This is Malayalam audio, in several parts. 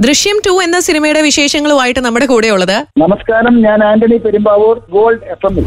ദൃശ്യം ടു എന്ന സിനിമയുടെ വിശേഷങ്ങളുമായിട്ട് നമ്മുടെ കൂടെയുള്ളത്. നമസ്കാരം ഞാൻ ആന്റണി പെരുമ്പാവൂർ ഗോൾഡ് എഫ് എമ്മിൽ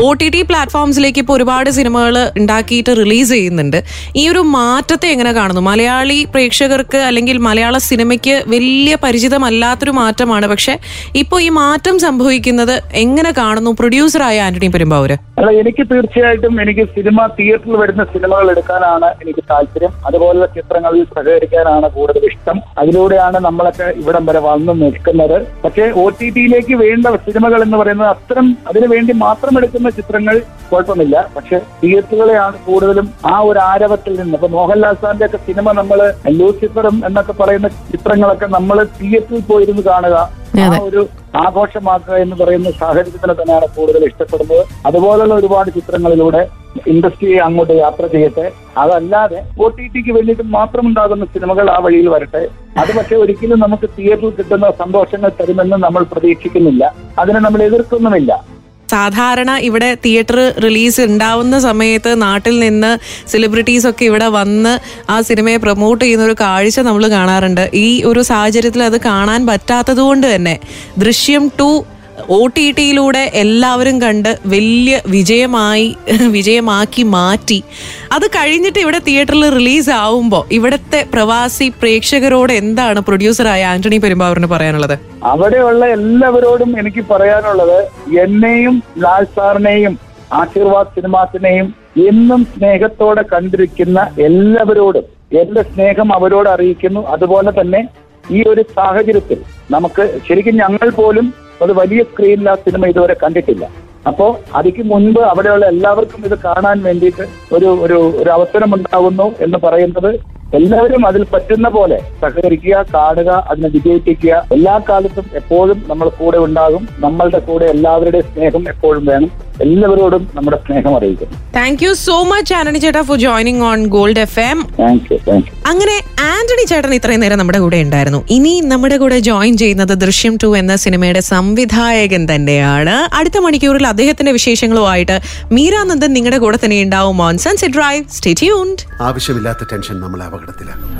ഒ ടി ടി പ്ലാറ്റ്ഫോംസിലേക്ക് ഇപ്പോൾ ഒരുപാട് സിനിമകൾ ഉണ്ടാക്കിയിട്ട് റിലീസ് ചെയ്യുന്നുണ്ട്. ഈ ഒരു മാറ്റത്തെ എങ്ങനെ കാണുന്നു? മലയാളി പ്രേക്ഷകർക്ക് അല്ലെങ്കിൽ മലയാള സിനിമയ്ക്ക് വലിയ പരിചിതമല്ലാത്തൊരു മാറ്റമാണ്. പക്ഷെ ഇപ്പോൾ ഈ മാറ്റം സംഭവിക്കുന്നത് എങ്ങനെ കാണുന്നു? പ്രൊഡ്യൂസറായ ആന്റണി പെരുമ്പാവൂര്. അല്ല എനിക്ക് തീർച്ചയായിട്ടും എനിക്ക് സിനിമ തിയേറ്ററിൽ വരുന്ന സിനിമകൾ എടുക്കാനാണ് എനിക്ക് താല്പര്യം. അതുപോലുള്ള ചിത്രങ്ങളിൽ സഹകരിക്കാനാണ് കൂടുതൽ ഇഷ്ടം. അതിലൂടെയാണ് നമ്മളൊക്കെ ഇവിടം വരെ വന്ന് നിൽക്കുന്നത്. പക്ഷേ ഒ ടി ടിയിലേക്ക് വേണ്ട സിനിമകൾ എന്ന് പറയുന്നത് അത്തരം അതിനു വേണ്ടി മാത്രം എടുക്കുന്ന ചിത്രങ്ങൾ കുഴപ്പമില്ല പക്ഷെ തിയേറ്ററുകളെയാണ് കൂടുതലും ആ ഒരു ആരവത്തിൽ നിന്ന്. ഇപ്പൊ മോഹൻലാൽ സാറിന്റെ ഒക്കെ സിനിമ നമ്മൾ ലൂസിഫറും എന്നൊക്കെ പറയുന്ന ചിത്രങ്ങളൊക്കെ നമ്മൾ തിയേറ്ററിൽ പോയിരുന്ന് കാണുക. ആ ഒരു ആഘോഷമാക്കുക എന്ന് പറയുന്ന സാഹചര്യത്തിന് തന്നെയാണ് കൂടുതൽ ഇഷ്ടപ്പെടുന്നത്. അതുപോലുള്ള ഒരുപാട് ചിത്രങ്ങളിലൂടെ ഇൻഡസ്ട്രിയെ അങ്ങോട്ട് യാത്ര ചെയ്യട്ടെ. അതല്ലാതെ ഒ ടി ടിക്ക് വേണ്ടിയിട്ട് മാത്രം ഉണ്ടാകുന്ന സിനിമകൾ ആ വഴിയിൽ വരട്ടെ. അത് പക്ഷെ ഒരിക്കലും നമുക്ക് തിയേറ്ററിൽ കിട്ടുന്ന സന്തോഷങ്ങൾ തരുമെന്ന് നമ്മൾ പ്രതീക്ഷിക്കുന്നില്ല. അതിനെ നമ്മൾ എതിർക്കുന്നുമില്ല. സാധാരണ ഇവിടെ തിയേറ്റർ റിലീസ് ഉണ്ടാവുന്ന സമയത്ത് നാട്ടിൽ നിന്ന് സെലിബ്രിറ്റീസ് ഒക്കെ ഇവിടെ വന്ന് ആ സിനിമയെ പ്രൊമോട്ട് ചെയ്യുന്ന ഒരു കാഴ്ച നമ്മൾ കാണാറുണ്ട്. ഈ ഒരു സാഹചര്യത്തിൽ അത് കാണാൻ പറ്റാത്തത് കൊണ്ട് തന്നെ ദൃശ്യം ടു ഒ ടി ടിയിലൂടെ എല്ലാവരും കണ്ട് വലിയ വിജയമായി വിജയമാക്കി മാറ്റി. അത് കഴിഞ്ഞിട്ട് ഇവിടെ തിയേറ്ററിൽ റിലീസ് ആവുമ്പോൾ ഇവിടുത്തെ പ്രവാസി പ്രേക്ഷകരോട് എന്താണ് പ്രൊഡ്യൂസറായ ആന്റണി പെരുമ്പാവൂരിന് പറയാനുള്ളത്? അവിടെയുള്ള എല്ലാവരോടും എനിക്ക് പറയാനുള്ളത് എന്നെയും ലാൽ സാറിനെയും ആശീർവാദ് സിനിമാസിനെയും എന്നും സ്നേഹത്തോടെ കണ്ടിരിക്കുന്ന എല്ലാവരോടും എന്റെ സ്നേഹം അവരോട് അറിയിക്കുന്നു. അതുപോലെ തന്നെ ഈ ഒരു സാഹചര്യത്തിൽ നമുക്ക് ശരിക്കും ഞങ്ങൾ പോലും ഒരു വലിയ സ്ക്രീനിൽ ആ സിനിമ ഇതുവരെ കണ്ടിട്ടില്ല. അപ്പോ അതിക്ക് മുൻപ് അവിടെയുള്ള എല്ലാവർക്കും ഇത് കാണാൻ വേണ്ടിയിട്ട് ഒരു ഒരു ഒരു അവസരം ഉണ്ടാകുന്നു എന്ന് പറയുന്നത് എല്ലാവരും അതിൽ പറ്റുന്ന പോലെ സഹകരിക്കുക കാണുക അതിനെ വിജയിപ്പിക്കുക. എല്ലാ കാലത്തും എപ്പോഴും നമ്മൾ കൂടെ ഉണ്ടാകും. നമ്മളുടെ കൂടെ എല്ലാവരുടെയും സ്നേഹം എപ്പോഴും വേണം. എല്ലാവരോടും നമ്മുടെ സ്നേഹം അറിയിക്കുന്നു. Thank you so much Antony ചേട്ടാ for joining on Gold F M thank you thank you അങ്ങനെ ആന്റണി ചേട്ടൻ ഇത്രയും നേരം നമ്മുടെ കൂടെ ഉണ്ടായിരുന്നു. ഇനി നമ്മുടെ കൂടെ ജോയിൻ ചെയ്യുന്നത് ദൃശ്യം ടു എന്ന സിനിമയുടെ സംവിധായകൻ തന്നെയാണ്. അടുത്ത മണിക്കൂറിൽ അദ്ദേഹത്തിന്റെ വിശേഷങ്ങളുമായിട്ട് മീരാനന്ദൻ നിങ്ങളുടെ കൂടെ തന്നെ ഉണ്ടാവും. On sunset drive stay tuned ആവശ്യമില്ലാത്ത ടെൻഷൻ നമ്മളെ അപകടത്തിലാക്കും.